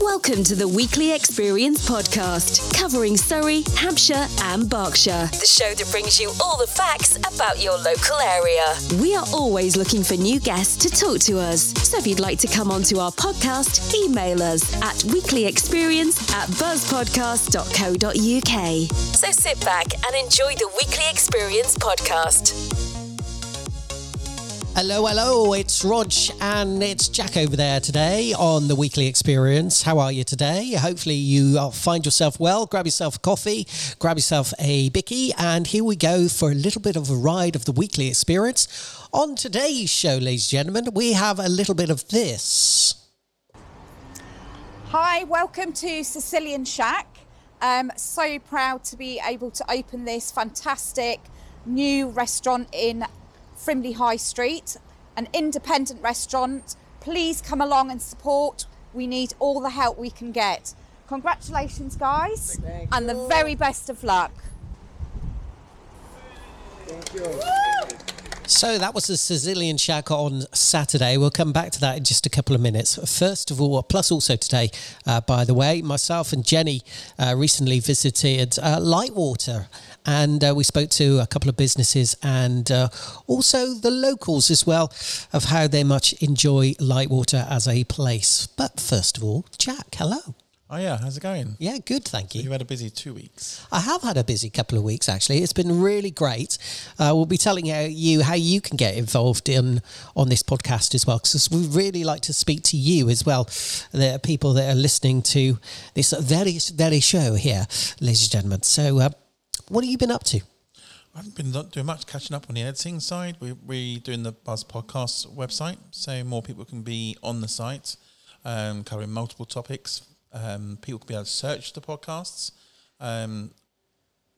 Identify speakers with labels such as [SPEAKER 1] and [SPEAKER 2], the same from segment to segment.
[SPEAKER 1] Welcome to the Weekly Experience podcast, covering Surrey, Hampshire, and Berkshire. The show that brings you all the facts about your local area. We are always looking for new guests to talk to us. So if you'd like to come onto our podcast, email us at weeklyexperience at buzzpodcast.co.uk. So sit back and enjoy the Weekly Experience podcast.
[SPEAKER 2] Hello, hello, it's Rog and it's Jack over there today on the Weekly Experience. How are you today? Hopefully, you find yourself well. Grab yourself a coffee, grab yourself a bicky, and here we go for a little bit of a ride of the Weekly Experience. On today's show, ladies and gentlemen, we have a little bit of this.
[SPEAKER 3] Hi, welcome to Sicilian Shack. Um, so proud to be able to open this fantastic new restaurant in Frimley High Street, an independent restaurant. Please come along and support. We need all the help we can get. Congratulations, guys, and the very best of luck.
[SPEAKER 2] So that was the Sicilian Shack on Saturday. We'll come back to that in just a couple of minutes. First of all, plus also today, uh, by the way, myself and Jenny uh, recently visited uh, Lightwater and uh, we spoke to a couple of businesses and uh, also the locals as well of how they much enjoy Lightwater as a place. But first of all, Jack, hello.
[SPEAKER 4] Oh yeah, how's it going?
[SPEAKER 2] Yeah, good, thank you.
[SPEAKER 4] You had a busy two weeks.
[SPEAKER 2] I have had a busy couple of weeks actually. It's been really great. Uh, we'll be telling you how you can get involved in on this podcast as well, because we really like to speak to you as well, the people that are listening to this very very show here, ladies and gentlemen. So, uh, what have you been up to?
[SPEAKER 4] I haven't been doing much catching up on the editing side. We, we're doing the Buzz Podcast website, so more people can be on the site, um, covering multiple topics um, people can be able to search the podcasts because um,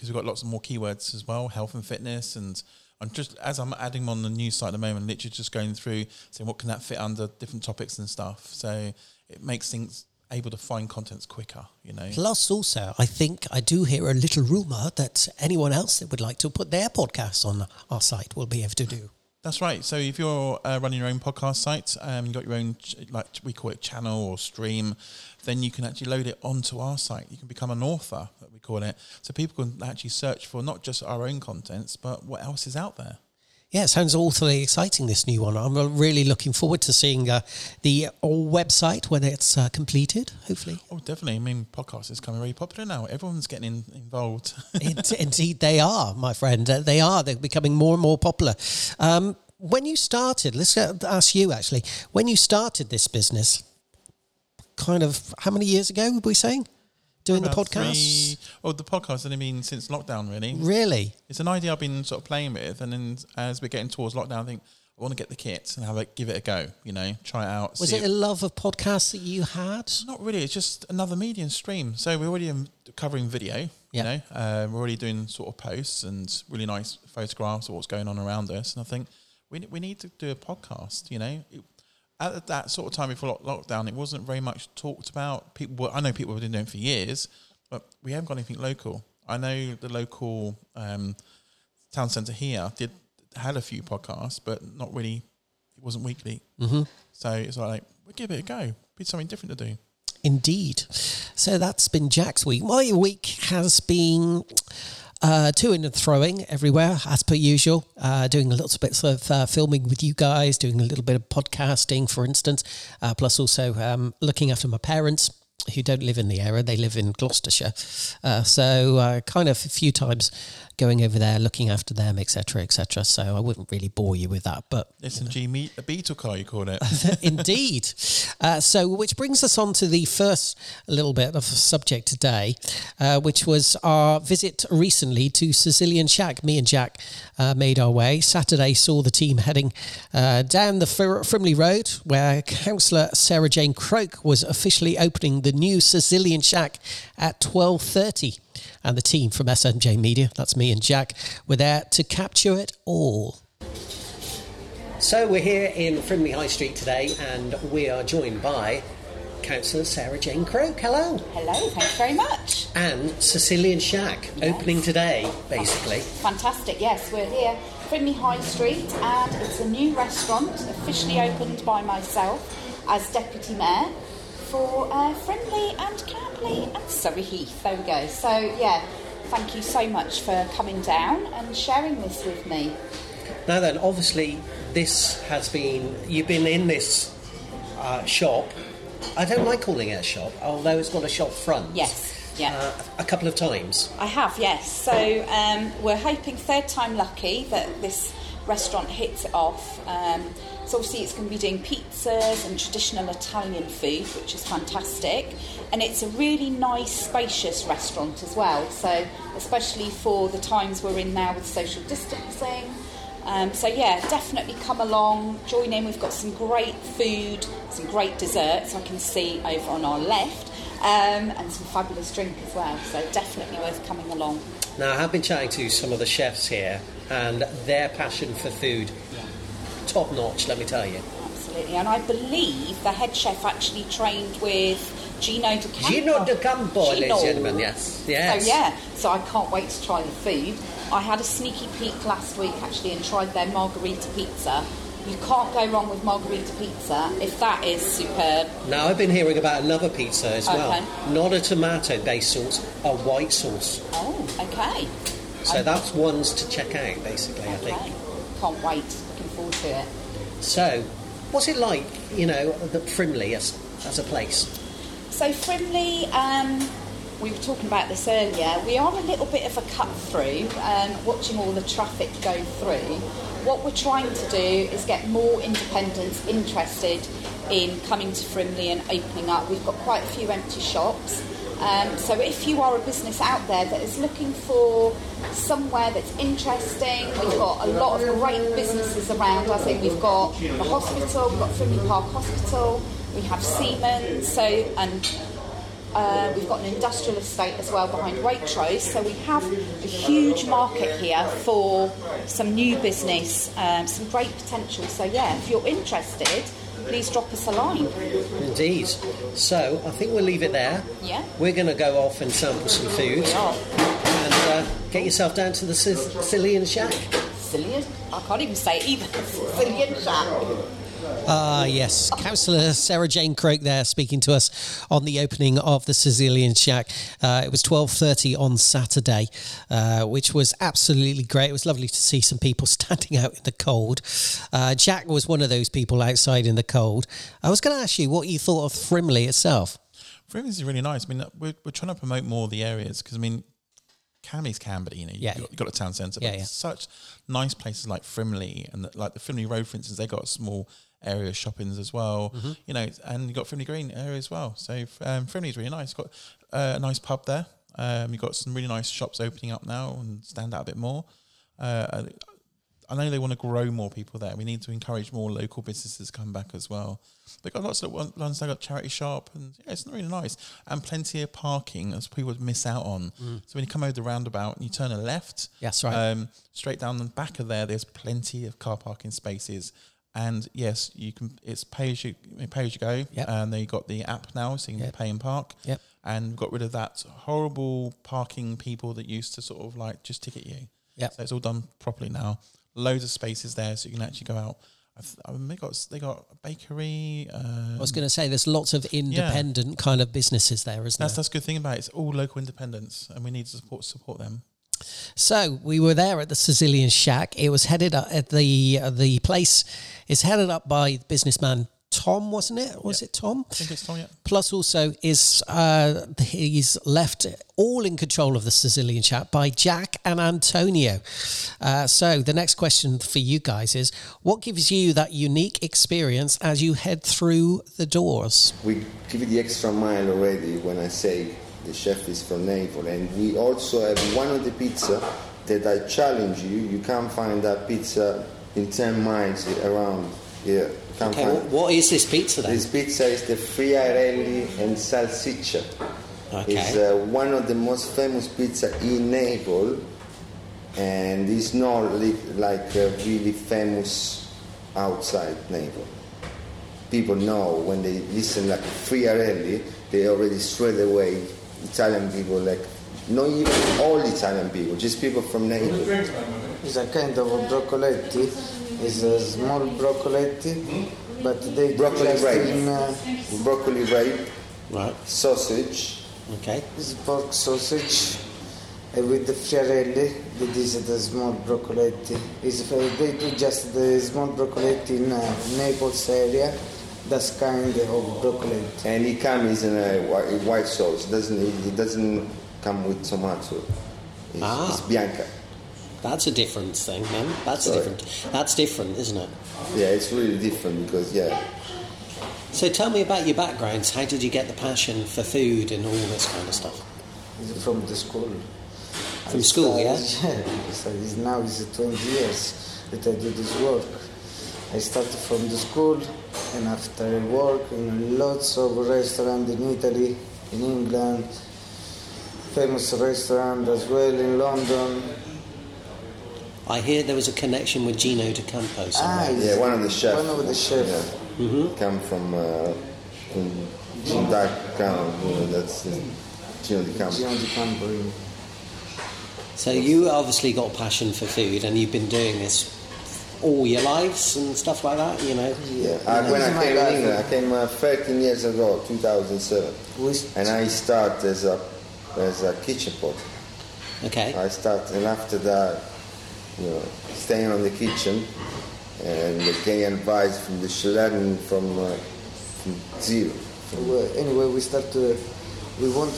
[SPEAKER 4] we've got lots of more keywords as well, health and fitness. And I'm just as I'm adding them on the news site at the moment, literally just going through saying what can that fit under different topics and stuff. So it makes things able to find contents quicker, you know.
[SPEAKER 2] Plus, also, I think I do hear a little rumor that anyone else that would like to put their podcast on our site will be able to do.
[SPEAKER 4] That's right. So if you're uh, running your own podcast site, um, you've got your own, ch- like we call it channel or stream, then you can actually load it onto our site. You can become an author, that we call it. So people can actually search for not just our own contents, but what else is out there.
[SPEAKER 2] Yeah, it sounds awfully exciting, this new one. I'm really looking forward to seeing uh, the website when it's uh, completed, hopefully.
[SPEAKER 4] Oh, definitely. I mean, podcast is becoming very popular now. Everyone's getting in, involved.
[SPEAKER 2] it, indeed, they are, my friend. Uh, they are. They're becoming more and more popular. Um, when you started, let's ask you actually, when you started this business, kind of how many years ago were we saying? Doing
[SPEAKER 4] About
[SPEAKER 2] the podcast?
[SPEAKER 4] Three, oh, the podcast, I mean, since lockdown, really.
[SPEAKER 2] Really?
[SPEAKER 4] It's an idea I've been sort of playing with. And then as we're getting towards lockdown, I think I want to get the kit and have it, give it a go, you know, try it out.
[SPEAKER 2] Was it a love of podcasts that you had?
[SPEAKER 4] Not really. It's just another medium stream. So we're already covering video,
[SPEAKER 2] Yeah.
[SPEAKER 4] you know, uh, we're already doing sort of posts and really nice photographs of what's going on around us. And I think we, we need to do a podcast, you know. It, at that sort of time before lockdown, it wasn't very much talked about. People, were, I know people have been doing it for years, but we haven't got anything local. I know the local um, town centre here did had a few podcasts, but not really. It wasn't weekly, mm-hmm. so it's like we'll give it a go. Be something different to do.
[SPEAKER 2] Indeed. So that's been Jack's week. My week has been uh, to and throwing everywhere as per usual. Uh, doing a little bit of uh, filming with you guys, doing a little bit of podcasting, for instance, uh, plus also um, looking after my parents who don't live in the area; they live in Gloucestershire. Uh, so, uh, kind of a few times going over there, looking after them, etc., etc. So, I wouldn't really bore you with that, but
[SPEAKER 4] S&G me- a Beetle car, you call it.
[SPEAKER 2] Indeed. Uh, so, which brings us on to the first little bit of subject today, uh, which was our visit recently to Sicilian Shack. Me and Jack uh, made our way. Saturday saw the team heading uh, down the Fr- Frimley Road, where Councillor Sarah Jane Croke was officially opening the new Sicilian Shack at twelve thirty. And the team from SMJ Media, that's me and Jack, were there to capture it all. So we're here in Frimley High Street today, and we are joined by Councillor Sarah Jane Croke. Hello.
[SPEAKER 3] Hello, thanks very much.
[SPEAKER 2] And Sicilian Shack, opening today, basically.
[SPEAKER 3] Fantastic, yes, we're here, Frimley High Street, and it's a new restaurant officially opened by myself as Deputy Mayor. For uh, Frimley and Camberley and Surrey Heath. There we go. So, yeah, thank you so much for coming down and sharing this with me.
[SPEAKER 2] Now then, obviously, this has been you've been in this uh, shop. I don't like calling it a shop, although it's got a shop front.
[SPEAKER 3] Yes, yeah.
[SPEAKER 2] Uh, a couple of times.
[SPEAKER 3] I have, yes. So um, we're hoping third time lucky that this restaurant hits it off. Um, so obviously it's going to be doing pizzas and traditional Italian food, which is fantastic. And it's a really nice, spacious restaurant as well. So especially for the times we're in now with social distancing. Um, so yeah, definitely come along, join in. We've got some great food, some great desserts. I can see over on our left, um, and some fabulous drink as well. So definitely worth coming along.
[SPEAKER 2] Now, I have been chatting to some of the chefs here, and their passion for food, top notch, let me tell you.
[SPEAKER 3] Absolutely, and I believe the head chef actually trained with Gino D'Acampo.
[SPEAKER 2] Gino D'Acampo, ladies and gentlemen, yes. Yes.
[SPEAKER 3] So yeah, so I can't wait to try the food. I had a sneaky peek last week actually and tried their margarita pizza. You can't go wrong with margarita pizza if that is superb.
[SPEAKER 2] Now, I've been hearing about another pizza as
[SPEAKER 3] Okay.
[SPEAKER 2] well. Not a tomato based sauce, a white sauce.
[SPEAKER 3] Oh, okay.
[SPEAKER 2] So
[SPEAKER 3] Okay.
[SPEAKER 2] that's ones to check out, basically, I think.
[SPEAKER 3] Can't wait.
[SPEAKER 2] So, what's it like, you know, the Frimley as, as a place?
[SPEAKER 3] So Frimley, um, we were talking about this earlier. We are a little bit of a cut through, um, watching all the traffic go through. What we're trying to do is get more independents interested in coming to Frimley and opening up. We've got quite a few empty shops. Um, so if you are a business out there that is looking for somewhere that's interesting, we've got a lot of great businesses around. I think we've got the hospital, we've got Frimley Park Hospital, we have Siemens, so and uh, we've got an industrial estate as well behind Waitrose, so we have a huge market here for some new business, um, some great potential. So yeah, if you're interested, please drop us a line.
[SPEAKER 2] Indeed. So, I think we'll leave it there.
[SPEAKER 3] Yeah.
[SPEAKER 2] We're going to go off and sample some food
[SPEAKER 3] We are.
[SPEAKER 2] and uh, get yourself down to the Sicilian Shack.
[SPEAKER 3] Cillian, I can't even say it either. Cillian Shack.
[SPEAKER 2] Ah, yes. Councillor Sarah Jane Croke there speaking to us on the opening of the Sicilian Shack. Uh, it was 12.30 on Saturday, uh, which was absolutely great. It was lovely to see some people standing out in the cold. Uh, Jack was one of those people outside in the cold. I was going to ask you what you thought of Frimley itself.
[SPEAKER 4] Frimley is really nice. I mean, we're, we're trying to promote more of the areas because I mean, Camley's Camberley, you know, you've
[SPEAKER 2] Yeah.
[SPEAKER 4] got, you've got a town centre,
[SPEAKER 2] Yeah,
[SPEAKER 4] but
[SPEAKER 2] yeah.
[SPEAKER 4] such nice places like Frimley and the, like the Frimley Road, for instance, they've got a small area of shoppings as well,
[SPEAKER 2] Mm-hmm.
[SPEAKER 4] you know, and you've got Frimley Green area as well. So um, Frimley's really nice. It's Got uh, a nice pub there. Um, you've got some really nice shops opening up now and stand out a bit more. Uh, I know they want to grow more people there. We need to encourage more local businesses to come back as well. They've got lots of ones. They got charity shop, and yeah, it's really nice, and plenty of parking as people would miss out on. So when you come over the roundabout and you turn a left,
[SPEAKER 2] That's right.
[SPEAKER 4] um, straight down the back of there, there's plenty of car parking spaces. And yes, you can. It's pay as you pay as you go.
[SPEAKER 2] Yep.
[SPEAKER 4] And they got the app now, so you can
[SPEAKER 2] Yep.
[SPEAKER 4] pay and park.
[SPEAKER 2] Yep.
[SPEAKER 4] And got rid of that horrible parking people that used to sort of like just ticket you.
[SPEAKER 2] Yeah.
[SPEAKER 4] So it's all done properly now. Loads of spaces there, so you can actually go out. I mean, they got they got a bakery. Uh,
[SPEAKER 2] I was going to say there's lots of independent kind of businesses there, isn't
[SPEAKER 4] that's
[SPEAKER 2] there?
[SPEAKER 4] that's the good thing about it. It's all local independents, and we need to support support them.
[SPEAKER 2] So we were there at the Sicilian Shack. It was headed up at the uh, the place is headed up by businessman Tom, wasn't it? Was it Tom?
[SPEAKER 4] I think it's Tom. Yeah.
[SPEAKER 2] Plus, also is uh, he's left all in control of the Sicilian Shack by Jack and Antonio. Uh, so the next question for you guys is: What gives you that unique experience as you head through the doors?
[SPEAKER 5] we give it the extra mile already when I say the chef is from Naples. And we also have one of the pizza that I challenge you. You can't find that pizza in 10 miles around here. Can't find
[SPEAKER 2] what is this pizza then?
[SPEAKER 5] This pizza is the friarielli and salsiccia. Okay. It's uh, one of the most famous pizza in Naples, and it's not li- like uh, really famous outside Naples. People know when they listen like friarielli, they already straight away Italian people like not even all Italian people, just people from Naples.
[SPEAKER 6] It's a kind of broccoletti. It's a small broccoletti, but they
[SPEAKER 5] Broccoli
[SPEAKER 6] just
[SPEAKER 5] rape.
[SPEAKER 6] in, uh,
[SPEAKER 5] broccoli rape
[SPEAKER 2] Right.
[SPEAKER 5] sausage,
[SPEAKER 2] Okay.
[SPEAKER 6] This is pork sausage uh, with the friarielli. That is the small broccoletti. It's, uh, they do just the small broccoletti in uh, Naples area. That's kind of broccoletti.
[SPEAKER 5] and he comes in a white, white sauce. Doesn't it doesn't come with tomato. It's,
[SPEAKER 2] Ah.
[SPEAKER 5] it's bianca.
[SPEAKER 2] That's a different thing, man. That's
[SPEAKER 5] Sorry.
[SPEAKER 2] different. That's different, isn't it?
[SPEAKER 5] Yeah, it's really different because yeah,
[SPEAKER 2] So tell me about your backgrounds. How did you get the passion for food and all this kind of stuff?
[SPEAKER 6] It's from the school.
[SPEAKER 2] From
[SPEAKER 6] I
[SPEAKER 2] school, yeah?
[SPEAKER 6] started- Yeah. So it's now it's 20 years that I do this work. I started from the school, and after I work in lots of restaurants in Italy, in England, famous restaurant as well in London.
[SPEAKER 2] I hear there was a connection with Gino D'Acampo
[SPEAKER 6] Ah,
[SPEAKER 5] yeah, one of the chefs.
[SPEAKER 6] One of the chefs.
[SPEAKER 5] Yeah, come from uh, from from that town. You know, that's uh, Gino D'Acampo.
[SPEAKER 6] Gino Di Campo.
[SPEAKER 2] So you obviously got a passion for food, and you've been doing this all your lives and stuff like that. You know.
[SPEAKER 5] Yeah, uh, when I came in. England, I came uh, 13 years ago, 2007, and I started as a as a kitchen pot.
[SPEAKER 2] Okay.
[SPEAKER 5] I started, and after that, you know, staying on the kitchen and getting advice from the chef, learning from, uh, from zero.
[SPEAKER 6] Well, anyway, we start to, we want,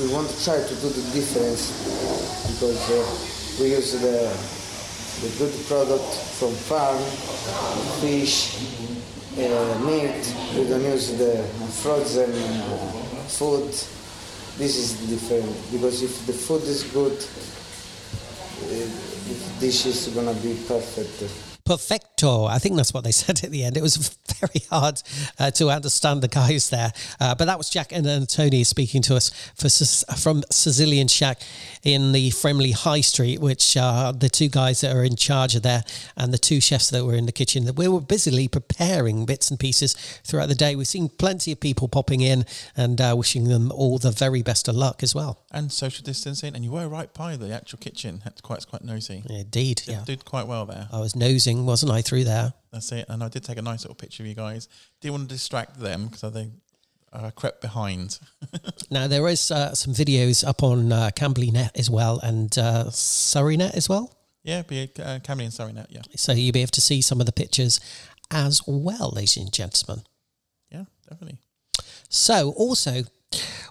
[SPEAKER 6] we want to try to do the difference because uh, we use the, the good product from farm, fish, uh, meat. We don't use the frozen uh, food. This is different because if the food is good, uh, the dish is gonna be perfect.
[SPEAKER 2] Perfecto. I think that's what they said at the end. It was very hard uh, to understand the guys there. Uh, but that was Jack and Antonio speaking to us for, from Sicilian Shack in the Frimley High Street, which are the two guys that are in charge of there and the two chefs that were in the kitchen. That we were busily preparing bits and pieces throughout the day. We've seen plenty of people popping in and uh, wishing them all the very best of luck as well.
[SPEAKER 4] And social distancing, and you were right by the actual kitchen. It's quite, quite nosy.
[SPEAKER 2] Indeed, yeah.
[SPEAKER 4] did quite well there.
[SPEAKER 2] I was nosing, wasn't I, through there?
[SPEAKER 4] That's it. And I did take a nice little picture of you guys. Didn't want to distract them because I think I crept behind.
[SPEAKER 2] Now there is uh, some videos up on uh, Cambly Net as well and uh, Surrey Net as well,
[SPEAKER 4] yeah, be uh, Camry and Surrey Net. Yeah,
[SPEAKER 2] so you'll be able to see some of the pictures as well, ladies and gentlemen.
[SPEAKER 4] yeah, definitely.
[SPEAKER 2] So also,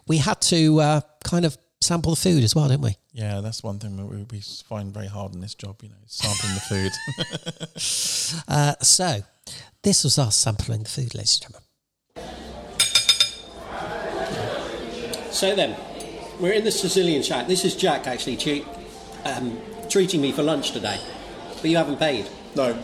[SPEAKER 2] we had to uh, kind of sample the food as well, didn't we?
[SPEAKER 4] Yeah, that's one thing that we, we find very hard in this job. You know, sampling the food.
[SPEAKER 2] Uh, so this was us sampling the food, ladies and gentlemen. So then, we're in the Sicilian shack. This is Jack actually che- um, treating me for lunch today, but you haven't paid.
[SPEAKER 7] No,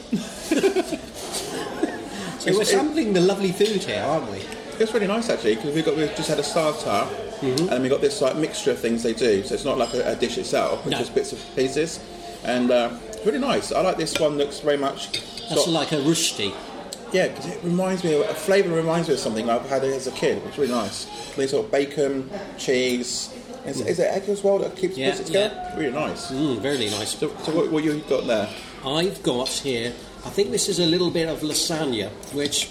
[SPEAKER 2] So we're sampling the lovely food here, aren't we?
[SPEAKER 7] it's really nice actually because we've got we've just had a starter and we've got this like mixture of things they do. So it's not like a, a dish itself, it's
[SPEAKER 2] No.
[SPEAKER 7] just bits of pieces, and uh, it's really nice. I like this one. Looks very much.
[SPEAKER 2] That's
[SPEAKER 7] sort-
[SPEAKER 2] like a rösti.
[SPEAKER 7] yeah, because it reminds me of a flavour reminds me of something I've had as a kid. It's really nice. These sort of bacon, cheese. Is, is it egg as well that keeps
[SPEAKER 2] Yeah,
[SPEAKER 7] it together? Really nice.
[SPEAKER 2] Mm, very nice.
[SPEAKER 7] So, so what, what you got there?
[SPEAKER 2] I've got here, I think this is a little bit of lasagna, which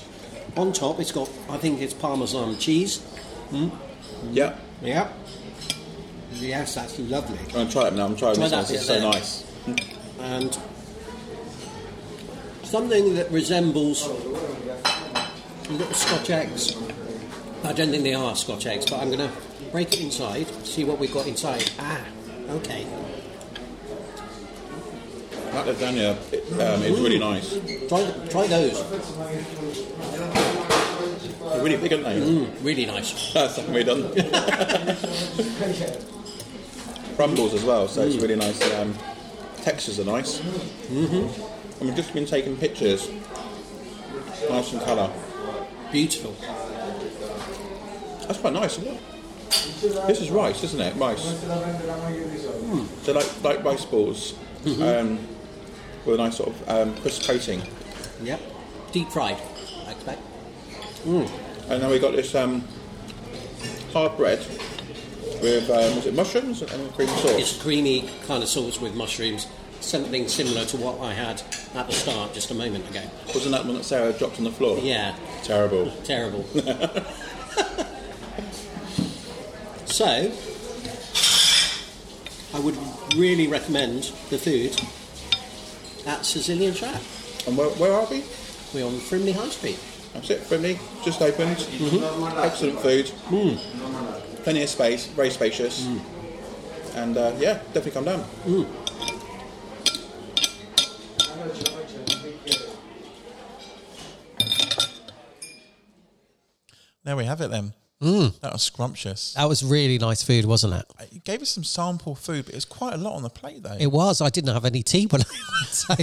[SPEAKER 2] on top it's got, I think it's Parmesan cheese.
[SPEAKER 7] Yeah,
[SPEAKER 2] Yeah. Yes, that's lovely.
[SPEAKER 7] I'm gonna try it now. I'm trying
[SPEAKER 2] Try
[SPEAKER 7] this
[SPEAKER 2] that
[SPEAKER 7] one. This
[SPEAKER 2] bit
[SPEAKER 7] so
[SPEAKER 2] there.
[SPEAKER 7] nice.
[SPEAKER 2] And something that resembles little Scotch eggs. I don't think they are Scotch eggs, but I'm going to break it inside, see what we've got inside. Ah, okay.
[SPEAKER 7] That lasagna um, is really nice.
[SPEAKER 2] Try, try those.
[SPEAKER 7] They're really big, aren't they?
[SPEAKER 2] Mm, really nice.
[SPEAKER 7] That's really done. Crumbles as well, so it's really nice. Um, textures are nice. Mm-hmm. And we've just been taking pictures. Nice and colour.
[SPEAKER 2] Beautiful.
[SPEAKER 7] That's quite nice, isn't it? This is rice, isn't it? Rice. So like like rice balls, um, with a nice sort of um, crisp coating.
[SPEAKER 2] Yep. Deep fried, I expect.
[SPEAKER 7] And then we got this um, hard bread with um, was it mushrooms and cream sauce.
[SPEAKER 2] It's a creamy kind of sauce with mushrooms, something similar to what I had at the start just a moment ago.
[SPEAKER 7] Wasn't that one that Sarah dropped on the floor?
[SPEAKER 2] Yeah,
[SPEAKER 7] Terrible.
[SPEAKER 2] terrible. So, I would really recommend the food at Sicilian Shack.
[SPEAKER 7] And where, where are we?
[SPEAKER 2] We're on Frimley High Street.
[SPEAKER 7] That's it, friendly, just opened.
[SPEAKER 2] Mm-hmm.
[SPEAKER 7] Excellent food.
[SPEAKER 2] Mm.
[SPEAKER 7] Plenty of space, very spacious. And uh, yeah, definitely come down.
[SPEAKER 4] There we have it then.
[SPEAKER 2] Mm.
[SPEAKER 4] That was scrumptious.
[SPEAKER 2] That was really nice food, wasn't it?
[SPEAKER 4] It gave us some sample food, but it was quite a lot on the plate though.
[SPEAKER 2] It was. I didn't have any tea when I went, so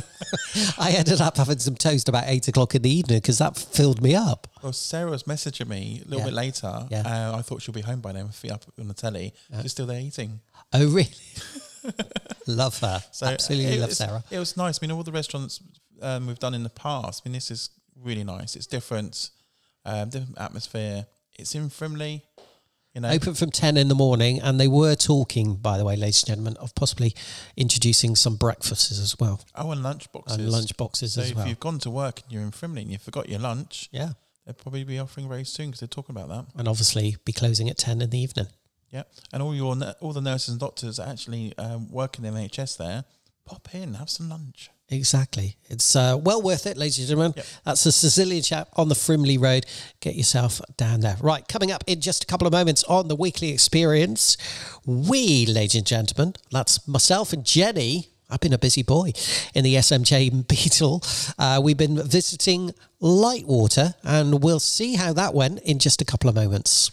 [SPEAKER 2] I ended up having some toast about eight o'clock in the evening because that filled me up.
[SPEAKER 4] Well, Sarah was messaging me a little
[SPEAKER 2] Yeah.
[SPEAKER 4] bit later.
[SPEAKER 2] Yeah.
[SPEAKER 4] Uh, I thought she'll be home by then, feet up on the telly. She's still there eating.
[SPEAKER 2] Oh, really? love her.
[SPEAKER 4] So
[SPEAKER 2] Absolutely
[SPEAKER 4] it
[SPEAKER 2] love Sarah.
[SPEAKER 4] It was nice. I mean, all the restaurants um, we've done in the past. I mean, this is really nice. It's different, um, different atmosphere. It's in Frimley. You know,
[SPEAKER 2] Open from 10 in the morning, and they were talking, by the way, ladies and gentlemen, of possibly introducing some breakfasts as well.
[SPEAKER 4] oh, and lunch boxes.
[SPEAKER 2] And lunch boxes as well.
[SPEAKER 4] so
[SPEAKER 2] as
[SPEAKER 4] if
[SPEAKER 2] well.
[SPEAKER 4] you've gone to work and you're in Frimley and you forgot your lunch,
[SPEAKER 2] Yeah.
[SPEAKER 4] they'll probably be offering very soon because they're talking about that.
[SPEAKER 2] And obviously be closing at 10 in the evening.
[SPEAKER 4] Yeah, and all your all the nurses and doctors that actually um, work in the NHS there. Pop in, have some lunch.
[SPEAKER 2] Exactly. It's uh, well worth it, ladies and gentlemen.
[SPEAKER 4] Yep.
[SPEAKER 2] That's the Sicilian Shack on the Frimley Road. Get yourself down there. Right, coming up in just a couple of moments on the weekly experience, we, ladies and gentlemen, that's myself and Jenny. I've been a busy boy in the SMJ Beetle. Uh, we've been visiting Lightwater, and we'll see how that went in just a couple of moments.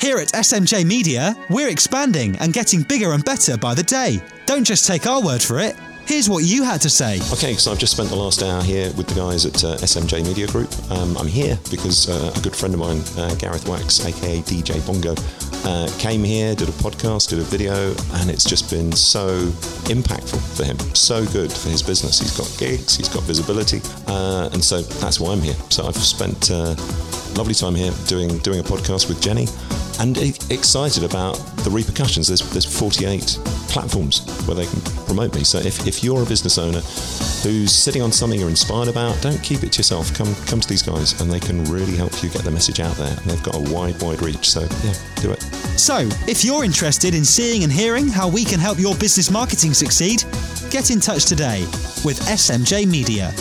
[SPEAKER 8] Here at SMJ Media, we're expanding and getting bigger and better by the day. Don't just take our word for it. Here's what you had to say.
[SPEAKER 9] Okay, so I've just spent the last hour here with the guys at uh, SMJ Media Group. Um, I'm here because uh, a good friend of mine, uh, Gareth Wax, aka DJ Bongo, uh, came here, did a podcast, did a video, and it's just been so impactful for him, so good for his business. He's got gigs, he's got visibility, uh, and so that's why I'm here. So I've spent uh, lovely time here doing doing a podcast with Jenny, and excited about the repercussions. There's there's 48 platforms where they can promote me. So if, if you're a business owner who's sitting on something you're inspired about, don't keep it to yourself. Come come to these guys, and they can really help you get the message out there. And they've got a wide wide reach. So yeah, do it.
[SPEAKER 8] So, if you're interested in seeing and hearing how we can help your business marketing succeed, get in touch today with SMJ Media.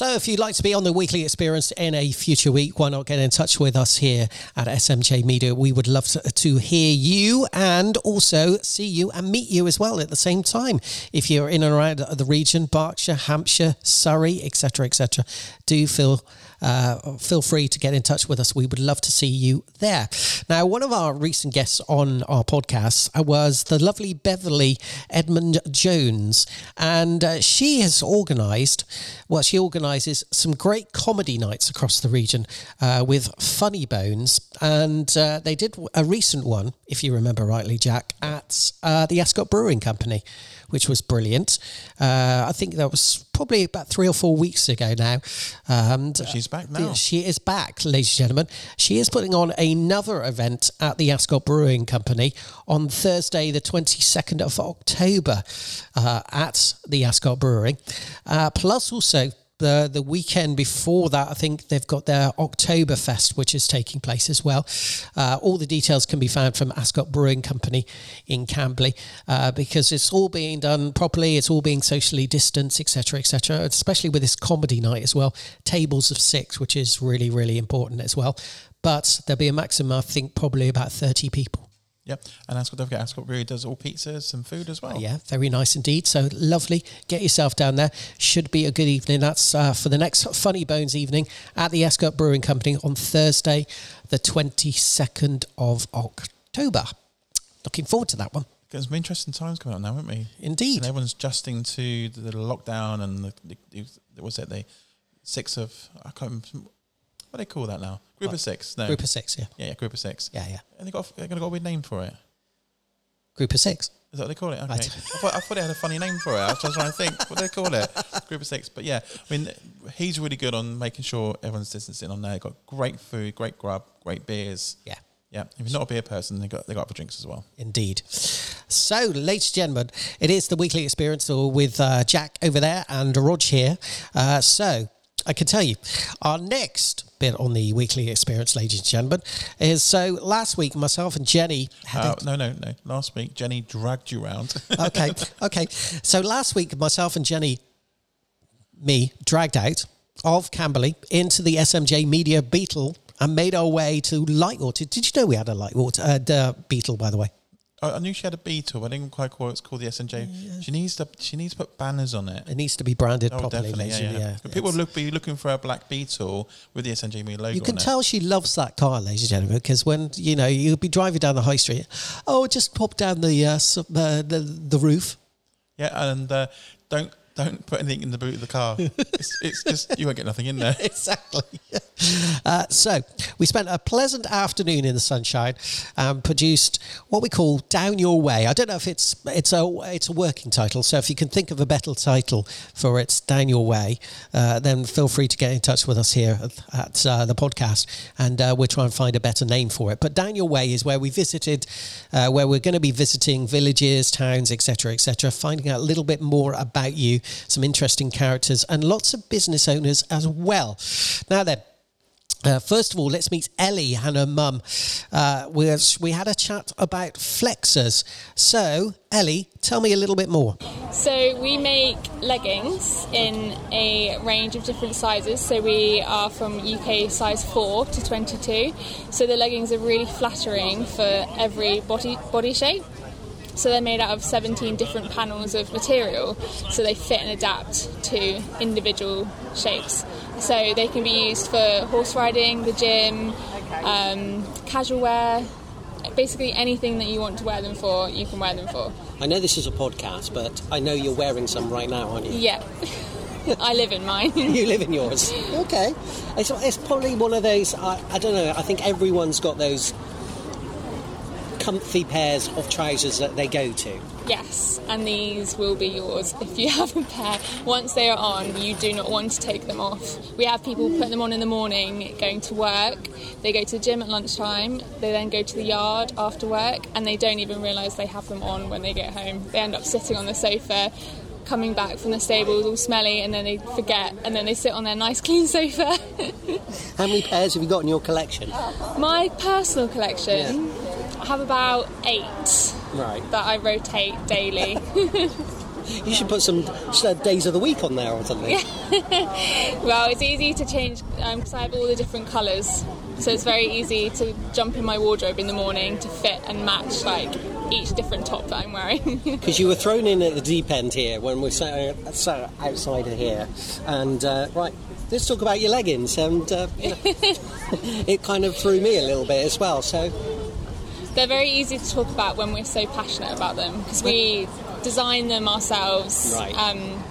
[SPEAKER 2] So, if you'd like to be on the weekly experience in a future week, why not get in touch with us here at SMJ Media? We would love to, to hear you and also see you and meet you as well at the same time. If you're in and around the region, Berkshire, Hampshire, Surrey, etc., etc., do feel uh, feel free to get in touch with us. We would love to see you there. Now, one of our recent guests on our podcast was the lovely Beverly Edmund Jones, and uh, she has organised, well, she organises some great comedy nights across the region uh, with Funny Bones, and uh, they did a recent one, if you remember rightly, Jack, at uh, the Ascot Brewing Company which was brilliant. Uh, I think that was probably about three or four weeks ago now. Um,
[SPEAKER 4] But she's back now.
[SPEAKER 2] she is back, ladies and gentlemen. She is putting on another event at the Ascot Brewing Company on Thursday, the 22nd of October uh, at the Ascot Brewing. Uh, plus, also, the, the weekend before that, I think they've got their Oktoberfest, which is taking place as well. Uh, all the details can be found from Ascot Brewing Company in Camberley uh, because it's all being done properly, it's all being socially distanced, etc., etc. Especially with this comedy night as well, tables of six, which is really, really important as well. But there'll be a maximum, I think, probably about 30 people.
[SPEAKER 4] Yep. And Ascot, don't forget, Ascot Brewery does all pizzas and food as well.
[SPEAKER 2] Yeah, very nice indeed. So lovely. Get yourself down there. Should be a good evening. That's uh, for the next Funny Bones evening at the Ascot Brewing Company on Thursday, the 22nd of October. Looking forward to that one.
[SPEAKER 4] There's some interesting times coming up now, haven't we?
[SPEAKER 2] Indeed.
[SPEAKER 4] And everyone's adjusting to the, lockdown and the, the, was it the six of I can't remember what do they call that now? Group of six. No.
[SPEAKER 2] Group of six, yeah.
[SPEAKER 4] Yeah, yeah, group of six.
[SPEAKER 2] Yeah, yeah.
[SPEAKER 4] And they got they're gonna got a weird name for it.
[SPEAKER 2] Group of six.
[SPEAKER 4] Is that what they call it? Okay. I, thought, I thought they had a funny name for it. I was just trying to think what they call it. Group of six. But yeah, I mean, he's really good on making sure everyone's distancing on there. Got great food, great grub, great beers.
[SPEAKER 2] Yeah.
[SPEAKER 4] Yeah. If you're not a beer person, they got they got other drinks as well.
[SPEAKER 2] Indeed. So, ladies and gentlemen, it is the weekly experience with uh, Jack over there and Rog here. Uh, so, I can tell you. Our next bit on the weekly experience, ladies and gentlemen, is so last week myself and Jenny had
[SPEAKER 4] Uh,
[SPEAKER 2] a-
[SPEAKER 4] no, no, no. Last week, Jenny dragged you round.
[SPEAKER 2] okay, okay. So last week, myself and Jenny, me, dragged out of Camberley into the SMJ Media Beetle and made our way to Lightwater. Did you know we had a Lightwater uh, Beetle, by the way?
[SPEAKER 4] I, I knew she had a beetle, but I didn't quite call it. It's called the SMJ. She needs to. She needs to put banners on it.
[SPEAKER 2] It needs to be branded
[SPEAKER 4] Oh,
[SPEAKER 2] properly.
[SPEAKER 4] definitely. Yeah, yeah.
[SPEAKER 2] yeah,
[SPEAKER 4] But People look be looking for a black beetle with the SMJ logo
[SPEAKER 2] You can
[SPEAKER 4] on it.
[SPEAKER 2] tell she loves that car, ladies and gentlemen, because when you know you'll be driving down the high street, oh, just pop down the uh, s- uh, the the roof.
[SPEAKER 4] Yeah, and uh, don't don't put anything in the boot of the car. it's, it's just you won't get nothing in there.
[SPEAKER 2] exactly. Uh, so we spent a pleasant afternoon in the sunshine and produced what we call "Down Your Way." I don't know if it's it's a it's a working title. So if you can think of a better title for it's "Down Your Way," uh, then feel free to get in touch with us here at, at uh, the podcast, and uh, we'll try and find a better name for it. But "Down Your Way" is where we visited, uh, where we're going to be visiting villages, towns, etc., etc., finding out a little bit more about you, some interesting characters, and lots of business owners as well. Now then. Uh, first of all, let's meet Ellie and her mum. Uh, we, we had a chat about Flexars. So, Ellie, tell me a little bit more.
[SPEAKER 10] So we make leggings in a range of different sizes. So we are from UK size 4 to 22. So the leggings are really flattering for every body body shape. So they're made out of 17 different panels of material, so they fit and adapt to individual shapes. So they can be used for horse riding, the gym, um, casual wear, basically anything that you want to wear them for, you can wear them for.
[SPEAKER 2] I know this is a podcast, but I know you're wearing some right now, aren't you?
[SPEAKER 10] Yeah. I live in mine.
[SPEAKER 2] you live in yours. Okay. It's, it's probably one of those, I, I don't know, I think everyone's got those comfy pairs of trousers that they go to.
[SPEAKER 10] Yes, and these will be yours if you have a pair. Once they are on, you do not want to take them off. We have people put them on in the morning going to work, they go to the gym at lunchtime, they then go to the yard after work, and they don't even realise they have them on when they get home. They end up sitting on the sofa. Coming back from the stables all smelly, and then they forget, and then they sit on their nice clean sofa.
[SPEAKER 2] How many pairs have you got in your collection?
[SPEAKER 10] My personal collection, I have about eight
[SPEAKER 2] Right.
[SPEAKER 10] that I rotate daily.
[SPEAKER 2] You should put some uh, days of the week on there or something.
[SPEAKER 10] well, it's easy to change because I have all the different colours, so it's very easy to jump in my wardrobe in the morning to fit and match like each different top that I'm wearing.
[SPEAKER 2] Because you were thrown in at the deep end here when we sat, sat outside of here. And, uh, right, let's talk about your leggings. And uh, it kind of threw me a little bit as well. So,
[SPEAKER 10] They're very easy to talk about when we're so passionate about them because we design them ourselves.
[SPEAKER 2] Right.
[SPEAKER 10] Um,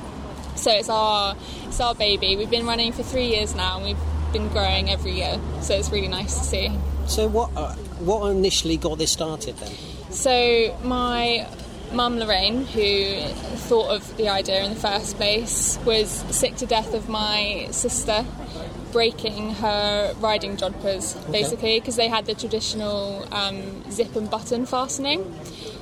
[SPEAKER 10] so it's our it's our baby. We've been running for three years now, and we've been growing every year. So it's really nice to see.
[SPEAKER 2] so what, uh, what initially got this started then?
[SPEAKER 10] So my mum Lorraine, who thought of the idea in the first place, was sick to death of my sister breaking her riding jodhpurs, basically, because they had the traditional um, zip and button fastening.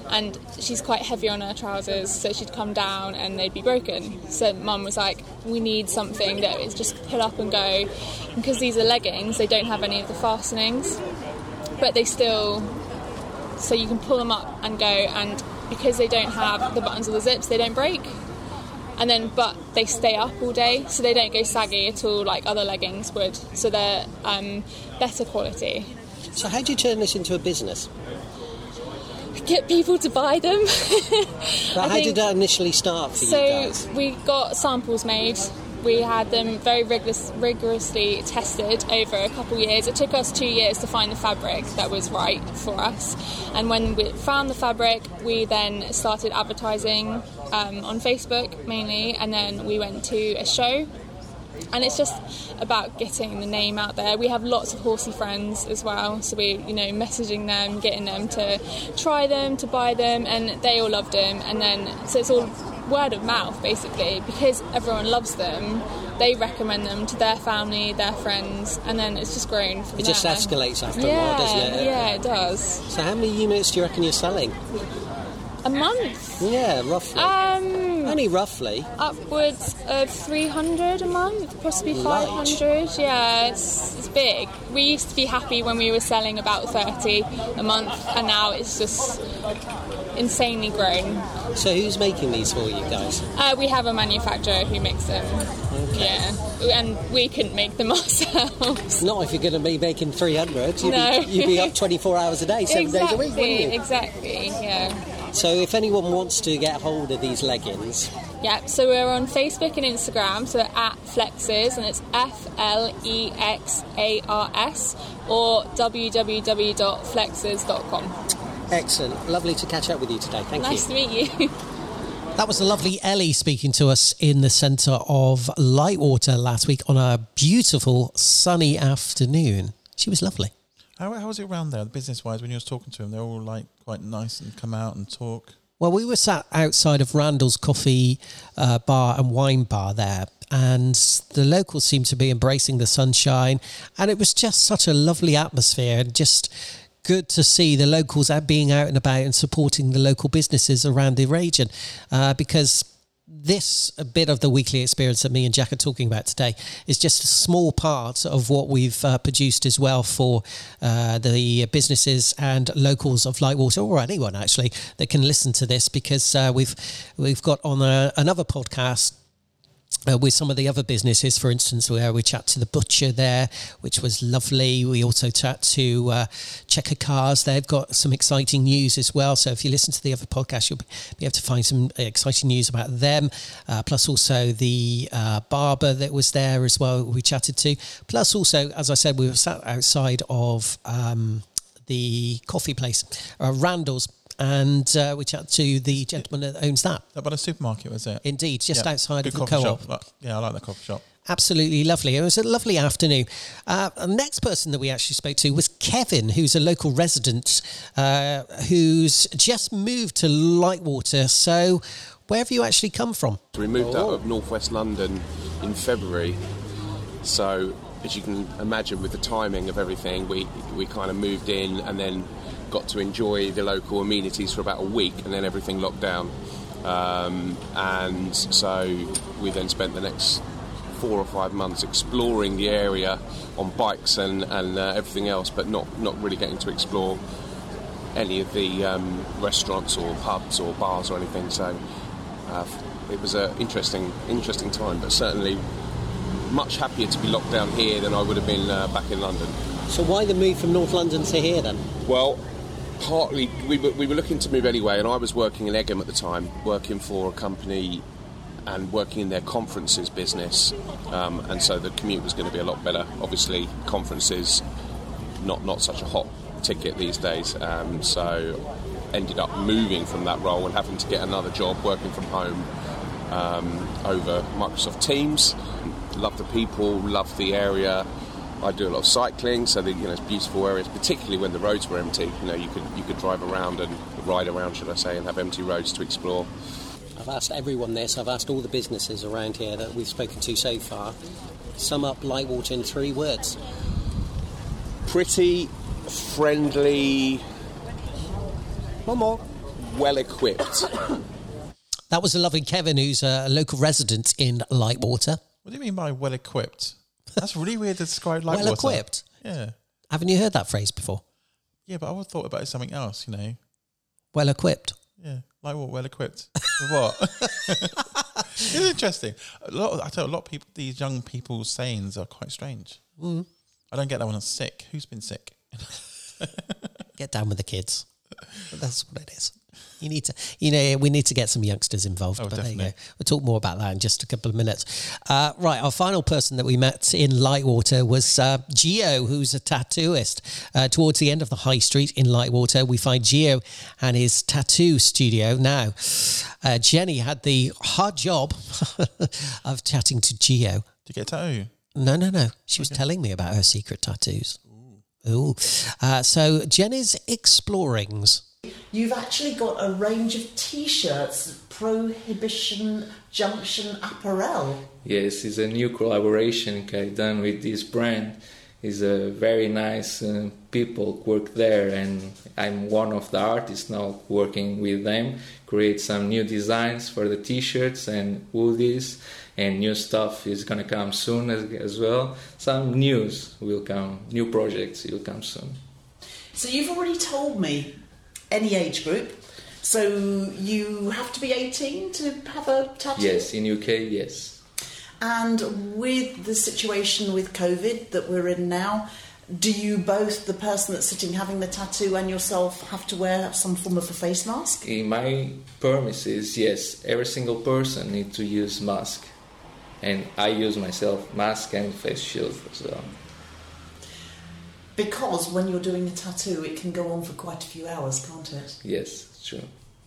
[SPEAKER 10] And she's quite heavy on her trousers, so she'd come down and they'd be broken. So mum was like, "We need something that is just pull up and go." Because these are leggings, they don't have any of the fastenings, but they still so you can pull them up and go and because they don't have the buttons or the zips they don't break and then but they stay up all day so they don't go saggy at all like other leggings would so they're um, better quality
[SPEAKER 2] So, how did you turn this into a business?
[SPEAKER 10] get people to buy them
[SPEAKER 2] So
[SPEAKER 10] I
[SPEAKER 2] how
[SPEAKER 10] think-
[SPEAKER 2] did that initially start for
[SPEAKER 10] so
[SPEAKER 2] you guys?
[SPEAKER 10] we got samples made. We had them very rigorous, rigorously tested over a couple of years. It took us two years to find the fabric that was right for us. And when we found the fabric, we then started advertising um, on Facebook mainly, and then we went to a show. And it's just about getting the name out there. We have lots of horsey friends as well, so we, you know, messaging them, getting them to try them, to buy them, and they all loved them. And then, so it's all word of mouth basically because everyone loves them. They recommend them to their family, their friends, and then it's just grown from
[SPEAKER 2] It just
[SPEAKER 10] there.
[SPEAKER 2] escalates after a
[SPEAKER 10] yeah,
[SPEAKER 2] while, doesn't it?
[SPEAKER 10] Yeah, it does.
[SPEAKER 2] So, how many units do you reckon you're selling?
[SPEAKER 10] A month?
[SPEAKER 2] Yeah, roughly.
[SPEAKER 10] Um,
[SPEAKER 2] Only roughly.
[SPEAKER 10] upwards of 300 a month, possibly
[SPEAKER 2] Light.
[SPEAKER 10] 500. Yeah, it's, it's big. We used to be happy when we were selling about 30 a month, and now it's just insanely grown.
[SPEAKER 2] So who's making these for you guys?
[SPEAKER 10] Uh, we have a manufacturer who makes them. Yeah, and we couldn't make them ourselves.
[SPEAKER 2] Not if you're going to be making 300. You'd,
[SPEAKER 10] No.
[SPEAKER 2] be, you'd be up 24 hours a day, seven
[SPEAKER 10] exactly,
[SPEAKER 2] days a week, wouldn't you?
[SPEAKER 10] Exactly, yeah.
[SPEAKER 2] So if anyone wants to get hold of these leggings,
[SPEAKER 10] Yeah, so we're on Facebook and Instagram, so at Flexars, and it's F L E X A R S, or www.flexars.com.
[SPEAKER 2] excellent. Lovely to catch up with you today. Thank
[SPEAKER 10] nice
[SPEAKER 2] you.
[SPEAKER 10] Nice to meet you.
[SPEAKER 2] That was the lovely Ellie speaking to us in the centre of Lightwater last week on a beautiful sunny afternoon. She was lovely.
[SPEAKER 4] How, how was it around there, business wise, when you was talking to them? They're all like quite nice and come out and talk.
[SPEAKER 2] Well, we were sat outside of Randall's Coffee uh, Bar and Wine Bar there, and the locals seemed to be embracing the sunshine, and it was just such a lovely atmosphere, and just good to see the locals being out and about and supporting the local businesses around the region, uh, because this bit of the weekly experience that me and Jack are talking about today is just a small part of what we've uh, produced as well for uh, the businesses and locals of Lightwater, or anyone actually that can listen to this, because uh, we've we've got on a, another podcast uh, with some of the other businesses, for instance, where we chat to the butcher there, which was lovely. We also chat to uh, Checker Cars. They've got some exciting news as well. So if you listen to the other podcast, you'll be able to find some exciting news about them. Uh, plus also the uh, barber that was there as well. We chatted to. Plus also, as I said, we were sat outside of um, the coffee place, uh, Randall's. And uh, we chat to the gentleman that owns that.
[SPEAKER 4] That by the supermarket, was it?
[SPEAKER 2] Indeed, just
[SPEAKER 4] Yeah,
[SPEAKER 2] outside
[SPEAKER 4] good
[SPEAKER 2] of the co-op.
[SPEAKER 4] shop. Yeah, I like the coffee shop.
[SPEAKER 2] Absolutely lovely. It was a lovely afternoon. Uh, the next person that we actually spoke to was Kevin, who's a local resident uh, who's just moved to Lightwater. So, where have you actually come from?
[SPEAKER 11] We moved out of northwest London in February, so as you can imagine, with the timing of everything, we we kind of moved in and then got to enjoy the local amenities for about a week, and then everything locked down. Um, and so we then spent the next four or five months exploring the area on bikes and, and uh, everything else, but not, not really getting to explore any of the um, restaurants or pubs or bars or anything. So uh, it was an interesting, interesting time, but certainly much happier to be locked down here than I would have been uh, back in London.
[SPEAKER 2] So, why the move from North London to here then?
[SPEAKER 11] Well, partly we were, we were looking to move anyway, and I was working in Egham at the time, working for a company and working in their conferences business, um, and so the commute was going to be a lot better. Obviously, conferences not not such a hot ticket these days, um, so ended up moving from that role and having to get another job working from home um, over Microsoft Teams. Love the people, love the area. I do a lot of cycling, so the, you know it's beautiful areas, particularly when the roads were empty. You know, you could you could drive around and ride around, should I say, and have empty roads to explore.
[SPEAKER 2] I've asked everyone this. I've asked all the businesses around here that we've spoken to so far. Sum up Lightwater in three words.
[SPEAKER 11] Pretty, friendly,
[SPEAKER 2] One more.
[SPEAKER 11] well equipped.
[SPEAKER 2] That was the lovely Kevin, who's a local resident in Lightwater.
[SPEAKER 4] What do you mean by well equipped? That's really weird to describe like
[SPEAKER 2] Well equipped.
[SPEAKER 4] Yeah.
[SPEAKER 2] Haven't you heard that phrase before?
[SPEAKER 4] Yeah, but I would have thought about it something else, you know.
[SPEAKER 2] Well equipped.
[SPEAKER 4] Yeah. Like what? Well equipped. What? it's interesting. A lot of, I tell you, a lot of people these young people's sayings are quite strange.
[SPEAKER 2] Mm.
[SPEAKER 4] I don't get that when I'm sick. Who's been sick?
[SPEAKER 2] Get down with the kids. That's what it is. You need to, you know, we need to get some youngsters involved.
[SPEAKER 4] Oh,
[SPEAKER 2] but there you
[SPEAKER 4] definitely.
[SPEAKER 2] go. We'll talk more about that in just a couple of minutes. Uh, right, our final person that we met in Lightwater was uh, Geo, who's a tattooist. Uh, towards the end of the high street in Lightwater, we find Geo and his tattoo studio. Now, uh, Jenny had the hard job of chatting to Geo.
[SPEAKER 4] To get a tattoo?
[SPEAKER 2] No, no, no. She was telling me about her secret tattoos. Ooh. Uh, so Jenny's explorings.
[SPEAKER 12] You've actually got a range of T-shirts, Prohibition Junction Apparel.
[SPEAKER 13] Yes, it's a new collaboration okay, done with this brand. is a very nice uh, people work there and i'm one of the artists now working with them create some new designs for the t-shirts and hoodies and new stuff is going to come soon as, as well some news will come new projects will come soon
[SPEAKER 12] so you've already told me any age group so you have to be 18 to have a tattoo
[SPEAKER 13] yes in uk yes
[SPEAKER 12] and with the situation with COVID that we're in now, do you both, the person that's sitting having the tattoo and yourself, have to wear some form of a face mask?
[SPEAKER 13] In my premises, yes, every single person needs to use mask, and I use myself mask and face shield as well.
[SPEAKER 12] Because when you're doing a tattoo, it can go on for quite a few hours, can't it?
[SPEAKER 13] Yes, true.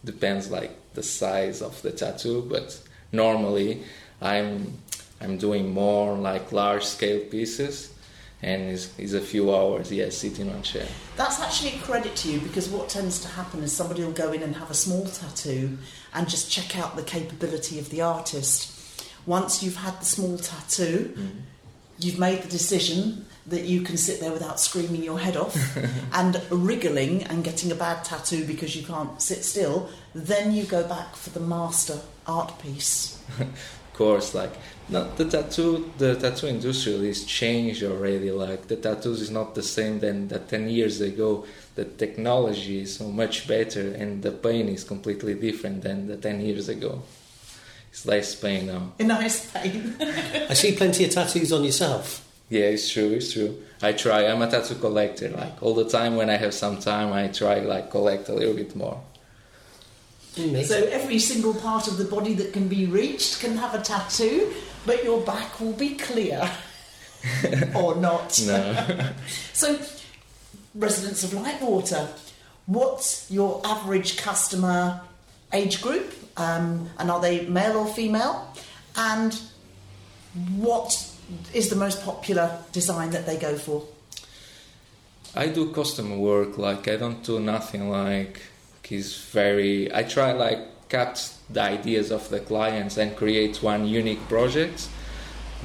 [SPEAKER 13] Depends like the size of the tattoo, but normally I'm I'm doing more like large scale pieces and it's, it's a few hours, yeah, sitting on chair.
[SPEAKER 12] That's actually a credit to you because what tends to happen is somebody will go in and have a small tattoo and just check out the capability of the artist. Once you've had the small tattoo, mm. you've made the decision that you can sit there without screaming your head off and wriggling and getting a bad tattoo because you can't sit still, then you go back for the master art piece.
[SPEAKER 13] of course, like not the tattoo the tattoo industry is changed already like the tattoos is not the same than that 10 years ago. The technology is so much better and the pain is completely different than the 10 years ago. It's less pain now.
[SPEAKER 12] A nice pain.
[SPEAKER 2] I see plenty of tattoos on yourself
[SPEAKER 13] yeah it's true it's true i try i'm a tattoo collector like all the time when i have some time i try like collect a little bit more
[SPEAKER 12] Amazing. So every single part of the body that can be reached can have a tattoo, but your back will be clear. or not.
[SPEAKER 13] No.
[SPEAKER 12] so, residents of Lightwater, what's your average customer age group? Um, and are they male or female? And what is the most popular design that they go for?
[SPEAKER 13] I do custom work, like, I don't do nothing like is very. I try like cut the ideas of the clients and create one unique project.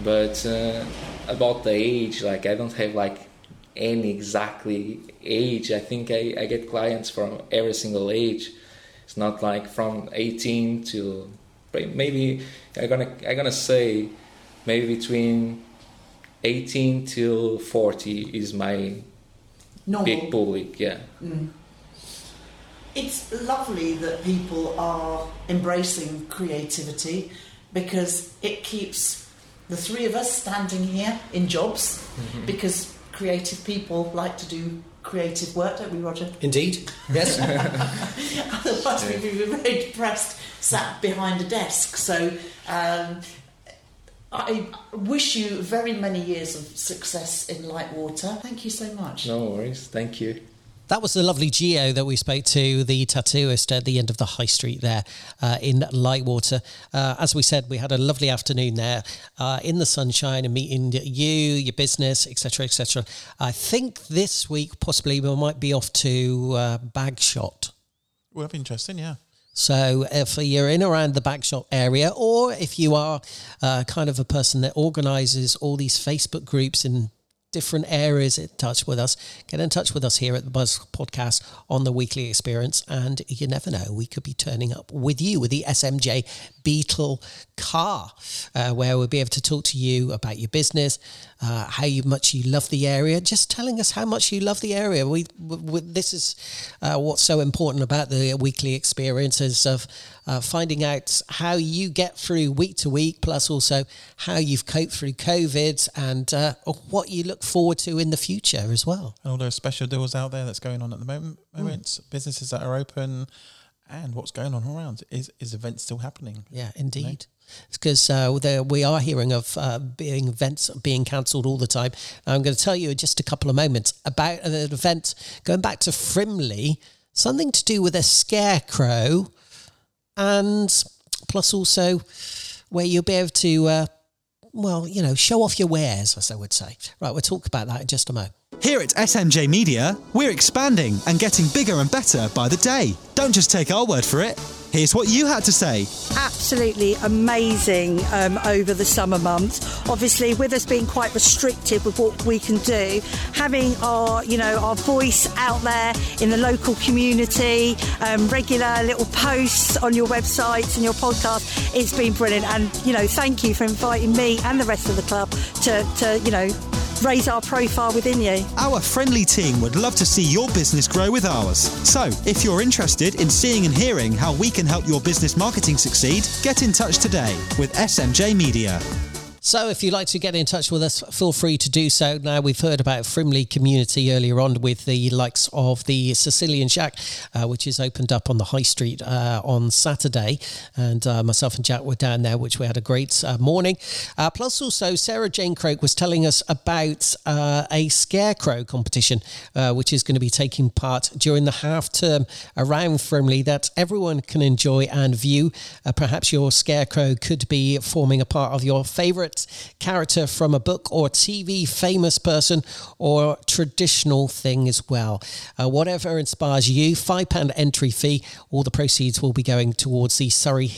[SPEAKER 13] But uh, about the age, like I don't have like any exactly age. I think I, I get clients from every single age. It's not like from 18 to maybe I'm gonna I'm gonna say maybe between 18 till 40 is my
[SPEAKER 12] Normal.
[SPEAKER 13] big public. Yeah.
[SPEAKER 12] Mm it's lovely that people are embracing creativity because it keeps the three of us standing here in jobs mm-hmm. because creative people like to do creative work, don't we, Roger?
[SPEAKER 2] Indeed, yes.
[SPEAKER 12] Otherwise, yeah. we'd be very depressed sat behind a desk. So, um, I wish you very many years of success in Lightwater. Thank you so much.
[SPEAKER 13] No worries. Thank you.
[SPEAKER 2] That was the lovely Geo that we spoke to, the tattooist at the end of the high street there uh, in Lightwater. Uh, as we said, we had a lovely afternoon there uh, in the sunshine and meeting you, your business, etc., etc. I think this week possibly we might be off to uh, Bagshot.
[SPEAKER 4] Well, that'd be interesting, yeah.
[SPEAKER 2] So if you're in around the Bagshot area, or if you are uh, kind of a person that organises all these Facebook groups in different areas in touch with us, get in touch with us here at the Buzz Podcast on the weekly experience. And you never know, we could be turning up with you with the SMJ Beetle car, uh, where we'll be able to talk to you about your business, uh, how you, much you love the area, just telling us how much you love the area. We, we this is uh, what's so important about the weekly experiences of uh, finding out how you get through week to week, plus also how you've coped through COVID and uh, what you look forward to in the future as well.
[SPEAKER 4] And all those special deals out there that's going on at the moment, moments, mm. businesses that are open and what's going on around. Is is events still happening?
[SPEAKER 2] Yeah, indeed. You know? because uh, we are hearing of uh, being events being cancelled all the time. I'm going to tell you in just a couple of moments about an event going back to Frimley, something to do with a scarecrow, and plus also where you'll be able to, uh, well, you know, show off your wares, as I would say. Right, we'll talk about that in just a moment.
[SPEAKER 8] Here at SMJ Media, we're expanding and getting bigger and better by the day. Don't just take our word for it. Here's what you had to say.
[SPEAKER 14] Absolutely amazing um, over the summer months. Obviously, with us being quite restricted with what we can do, having our, you know, our voice out there in the local community, um, regular little posts on your websites and your podcast, it's been brilliant. And you know, thank you for inviting me and the rest of the club to, to you know, raise our profile within you.
[SPEAKER 8] Our friendly team would love to see your business grow with ours. So, if you're interested in seeing and hearing how we can help your business marketing succeed, get in touch today with SMJ Media.
[SPEAKER 2] So, if you'd like to get in touch with us, feel free to do so. Now, we've heard about Frimley community earlier on with the likes of the Sicilian Shack, uh, which is opened up on the High Street uh, on Saturday. And uh, myself and Jack were down there, which we had a great uh, morning. Uh, plus, also, Sarah Jane Croke was telling us about uh, a scarecrow competition, which is going to be taking part during the half term around Frimley that everyone can enjoy and view. perhaps your scarecrow could be forming a part of your favourite character from a book or TV famous person or traditional thing as well. Uh, whatever inspires you, £5 entry fee. All the proceeds will be going towards the Surrey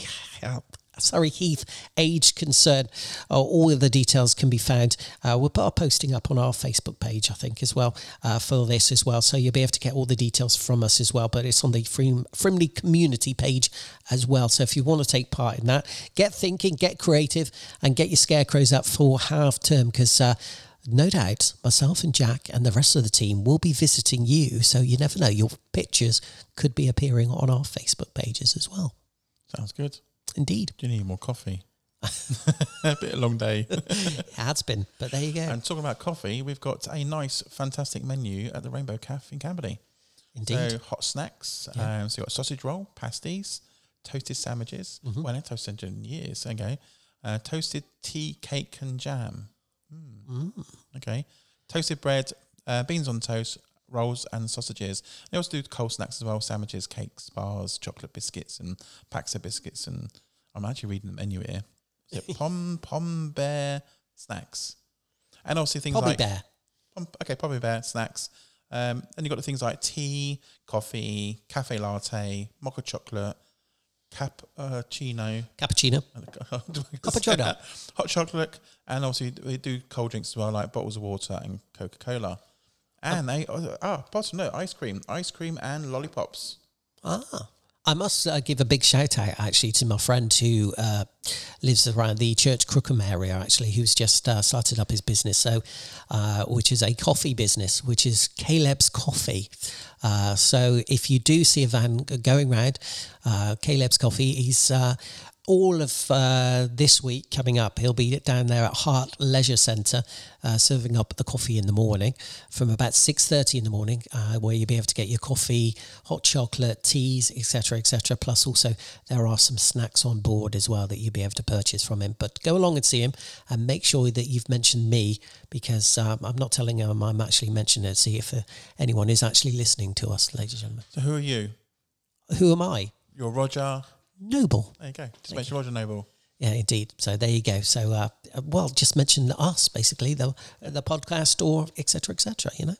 [SPEAKER 2] Surrey Heath age concern. Uh, all of the details can be found. Uh, we'll put our posting up on our Facebook page, I think, as well, uh, for this as well. So you'll be able to get all the details from us as well. But it's on the Frim- Frimley community page as well. So if you want to take part in that, get thinking, get creative, and get your scarecrows up for half term because uh, no doubt myself and Jack and the rest of the team will be visiting you. So you never know, your pictures could be appearing on our Facebook pages as well.
[SPEAKER 4] Sounds good.
[SPEAKER 2] Indeed.
[SPEAKER 4] Do you need more coffee? a bit of a long day.
[SPEAKER 2] it has been, but there you go.
[SPEAKER 4] And talking about coffee, we've got a nice, fantastic menu at the Rainbow Cafe in Camberley.
[SPEAKER 2] Indeed.
[SPEAKER 4] So hot snacks. Yeah. Um, so you've got sausage roll, pasties, toasted sandwiches. Mm-hmm. Well, I haven't toasted in years. Okay. Uh, toasted tea, cake, and jam.
[SPEAKER 2] Mm. Mm.
[SPEAKER 4] Okay. Toasted bread, uh, beans on toast, rolls and sausages. They also do cold snacks as well: sandwiches, cakes, bars, chocolate biscuits, and packs of biscuits. And I'm actually reading the menu here. Pom pom bear snacks? And obviously things
[SPEAKER 2] Pommy
[SPEAKER 4] like
[SPEAKER 2] bear.
[SPEAKER 4] Pom, okay, pommy bear snacks. Um, and you've got the things like tea, coffee, cafe latte, mocha chocolate, cappuccino,
[SPEAKER 2] cappuccino,
[SPEAKER 4] cappuccino, hot chocolate, and obviously we do cold drinks as well, like bottles of water and Coca Cola. And they ah, bottom no ice cream, ice cream and lollipops.
[SPEAKER 2] Ah, I must uh, give a big shout out actually to my friend who uh, lives around the Church Crookham area. Actually, who's just uh, started up his business, so uh, which is a coffee business, which is Caleb's Coffee. Uh, so if you do see a van going around, uh, Caleb's Coffee, he's all of uh, this week coming up, he'll be down there at Hart Leisure Centre, uh, serving up the coffee in the morning from about six thirty in the morning, uh, where you'll be able to get your coffee, hot chocolate, teas, etc., etc. Plus, also there are some snacks on board as well that you'll be able to purchase from him. But go along and see him, and make sure that you've mentioned me because um, I'm not telling him I'm actually mentioning it. See if uh, anyone is actually listening to us, ladies and gentlemen.
[SPEAKER 4] So who are you?
[SPEAKER 2] Who am I?
[SPEAKER 4] You're Roger.
[SPEAKER 2] Noble.
[SPEAKER 4] There you go. Just mention Roger Noble.
[SPEAKER 2] Yeah, indeed. So there you go. So, uh, well, just mention us basically, the the podcast or etc. etc. you know,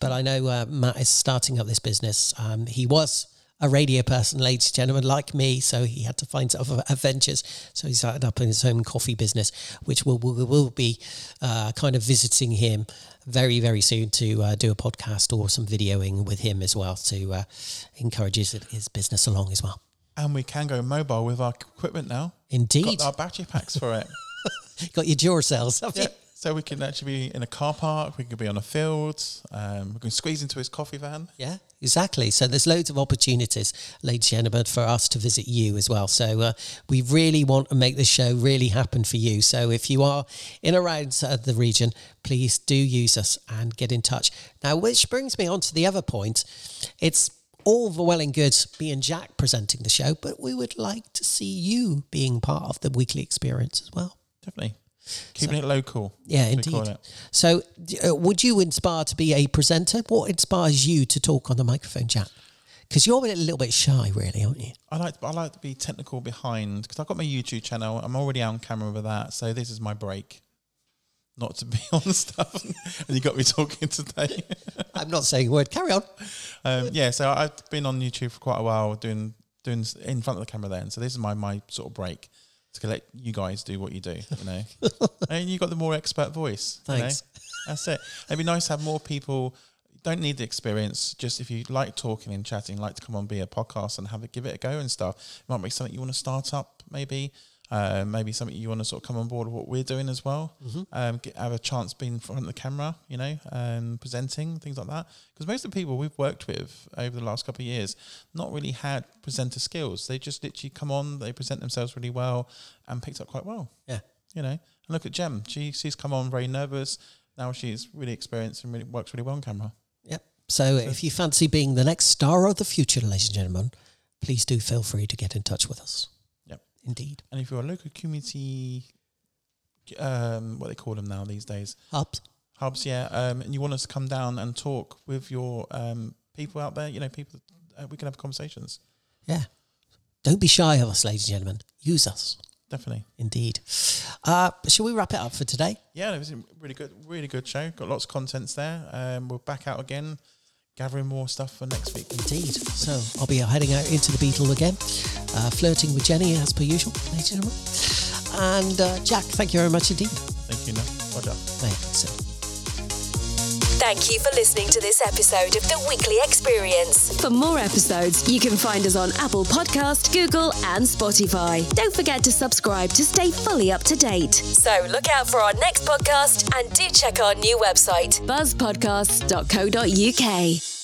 [SPEAKER 2] but I know uh, Matt is starting up this business. Um, he was a radio person, ladies and gentlemen, like me. So he had to find other adventures. So he started up his own coffee business, which will will, will be uh, kind of visiting him very very soon to uh, do a podcast or some videoing with him as well to uh, encourage his, his business along as well.
[SPEAKER 4] And we can go mobile with our equipment now.
[SPEAKER 2] Indeed.
[SPEAKER 4] Got our battery packs for it.
[SPEAKER 2] Got your Duracells, have
[SPEAKER 4] yeah.
[SPEAKER 2] you?
[SPEAKER 4] So we can actually be in a car park, we can be on a field, um, we can squeeze into his coffee van.
[SPEAKER 2] Yeah, exactly. So there's loads of opportunities, ladies and gentlemen, for us to visit you as well. So uh, we really want to make this show really happen for you. So if you are in around uh, the region, please do use us and get in touch. Now, which brings me on to the other point. It's all the well and good me and Jack presenting the show, but we would like to see you being part of the weekly experience as well.
[SPEAKER 4] Definitely. Keeping so, it local.
[SPEAKER 2] Yeah, indeed. So, uh, would you inspire to be a presenter? What inspires you to talk on the microphone, Jack? Because you're a little bit shy, really, aren't you?
[SPEAKER 4] I like I like to be technical behind because I've got my YouTube channel. I'm already on camera with that, so this is my break not to be on stuff, and you got me talking today.
[SPEAKER 2] I'm not saying a word. Carry on.
[SPEAKER 4] Um, yeah, so I've been on YouTube for quite a while doing doing in front of the camera then. So this is my my sort of break to let you guys do what you do. You know, and you got the more expert voice. you know?
[SPEAKER 2] Thanks.
[SPEAKER 4] That's it. It'd be nice to have more people. Don't need the experience. Just if you like talking and chatting, like to come on, be a podcast and have it, give it a go and stuff. It might be something you want to start up, maybe. Uh, maybe something you want to sort of come on board with what we're doing as well.
[SPEAKER 2] Mhm.
[SPEAKER 4] Um, get, have a chance being in front of the camera, you know, um, presenting things like that. Because most of the people we've worked with over the last couple of years not really had presenter skills. They just literally come on, they present themselves really well, and picked up quite well.
[SPEAKER 2] Yeah.
[SPEAKER 4] you know. And look at Jem. She she's come on very nervous. Now she's really experienced and really works really well on camera.
[SPEAKER 2] Yep. So if you fancy being the next star of the future, ladies and gentlemen, please do feel free to get in touch with us. Indeed.
[SPEAKER 4] And if you're a local community, um, what they call them now these days,
[SPEAKER 2] Hubs.
[SPEAKER 4] hubs, yeah, um, and you want us to come down and talk with your um, people out there, you know, people, uh, we can have conversations.
[SPEAKER 2] Yeah. Don't be shy of us, ladies and gentlemen. Use us.
[SPEAKER 4] Definitely.
[SPEAKER 2] Indeed. Uh, shall we wrap it up for today?
[SPEAKER 4] Yeah, it was a really good, really good show. Got lots of contents there. Um, we're back out again, gathering more stuff for next week.
[SPEAKER 2] Indeed. So I'll be heading out into the Beetle again, uh, flirting with Jenny as per usual, ladies and gentlemen. And uh, Jack, thank you very much indeed.
[SPEAKER 4] Thank you, no. Roger.
[SPEAKER 2] Excellent.
[SPEAKER 1] Thank you for listening to this episode of The Weekly Experience. For more episodes, you can find us on Apple Podcast, Google, and Spotify. Don't forget to subscribe to stay fully up to date. So look out for our next podcast and do check our new website, buzzpodcasts.co.uk.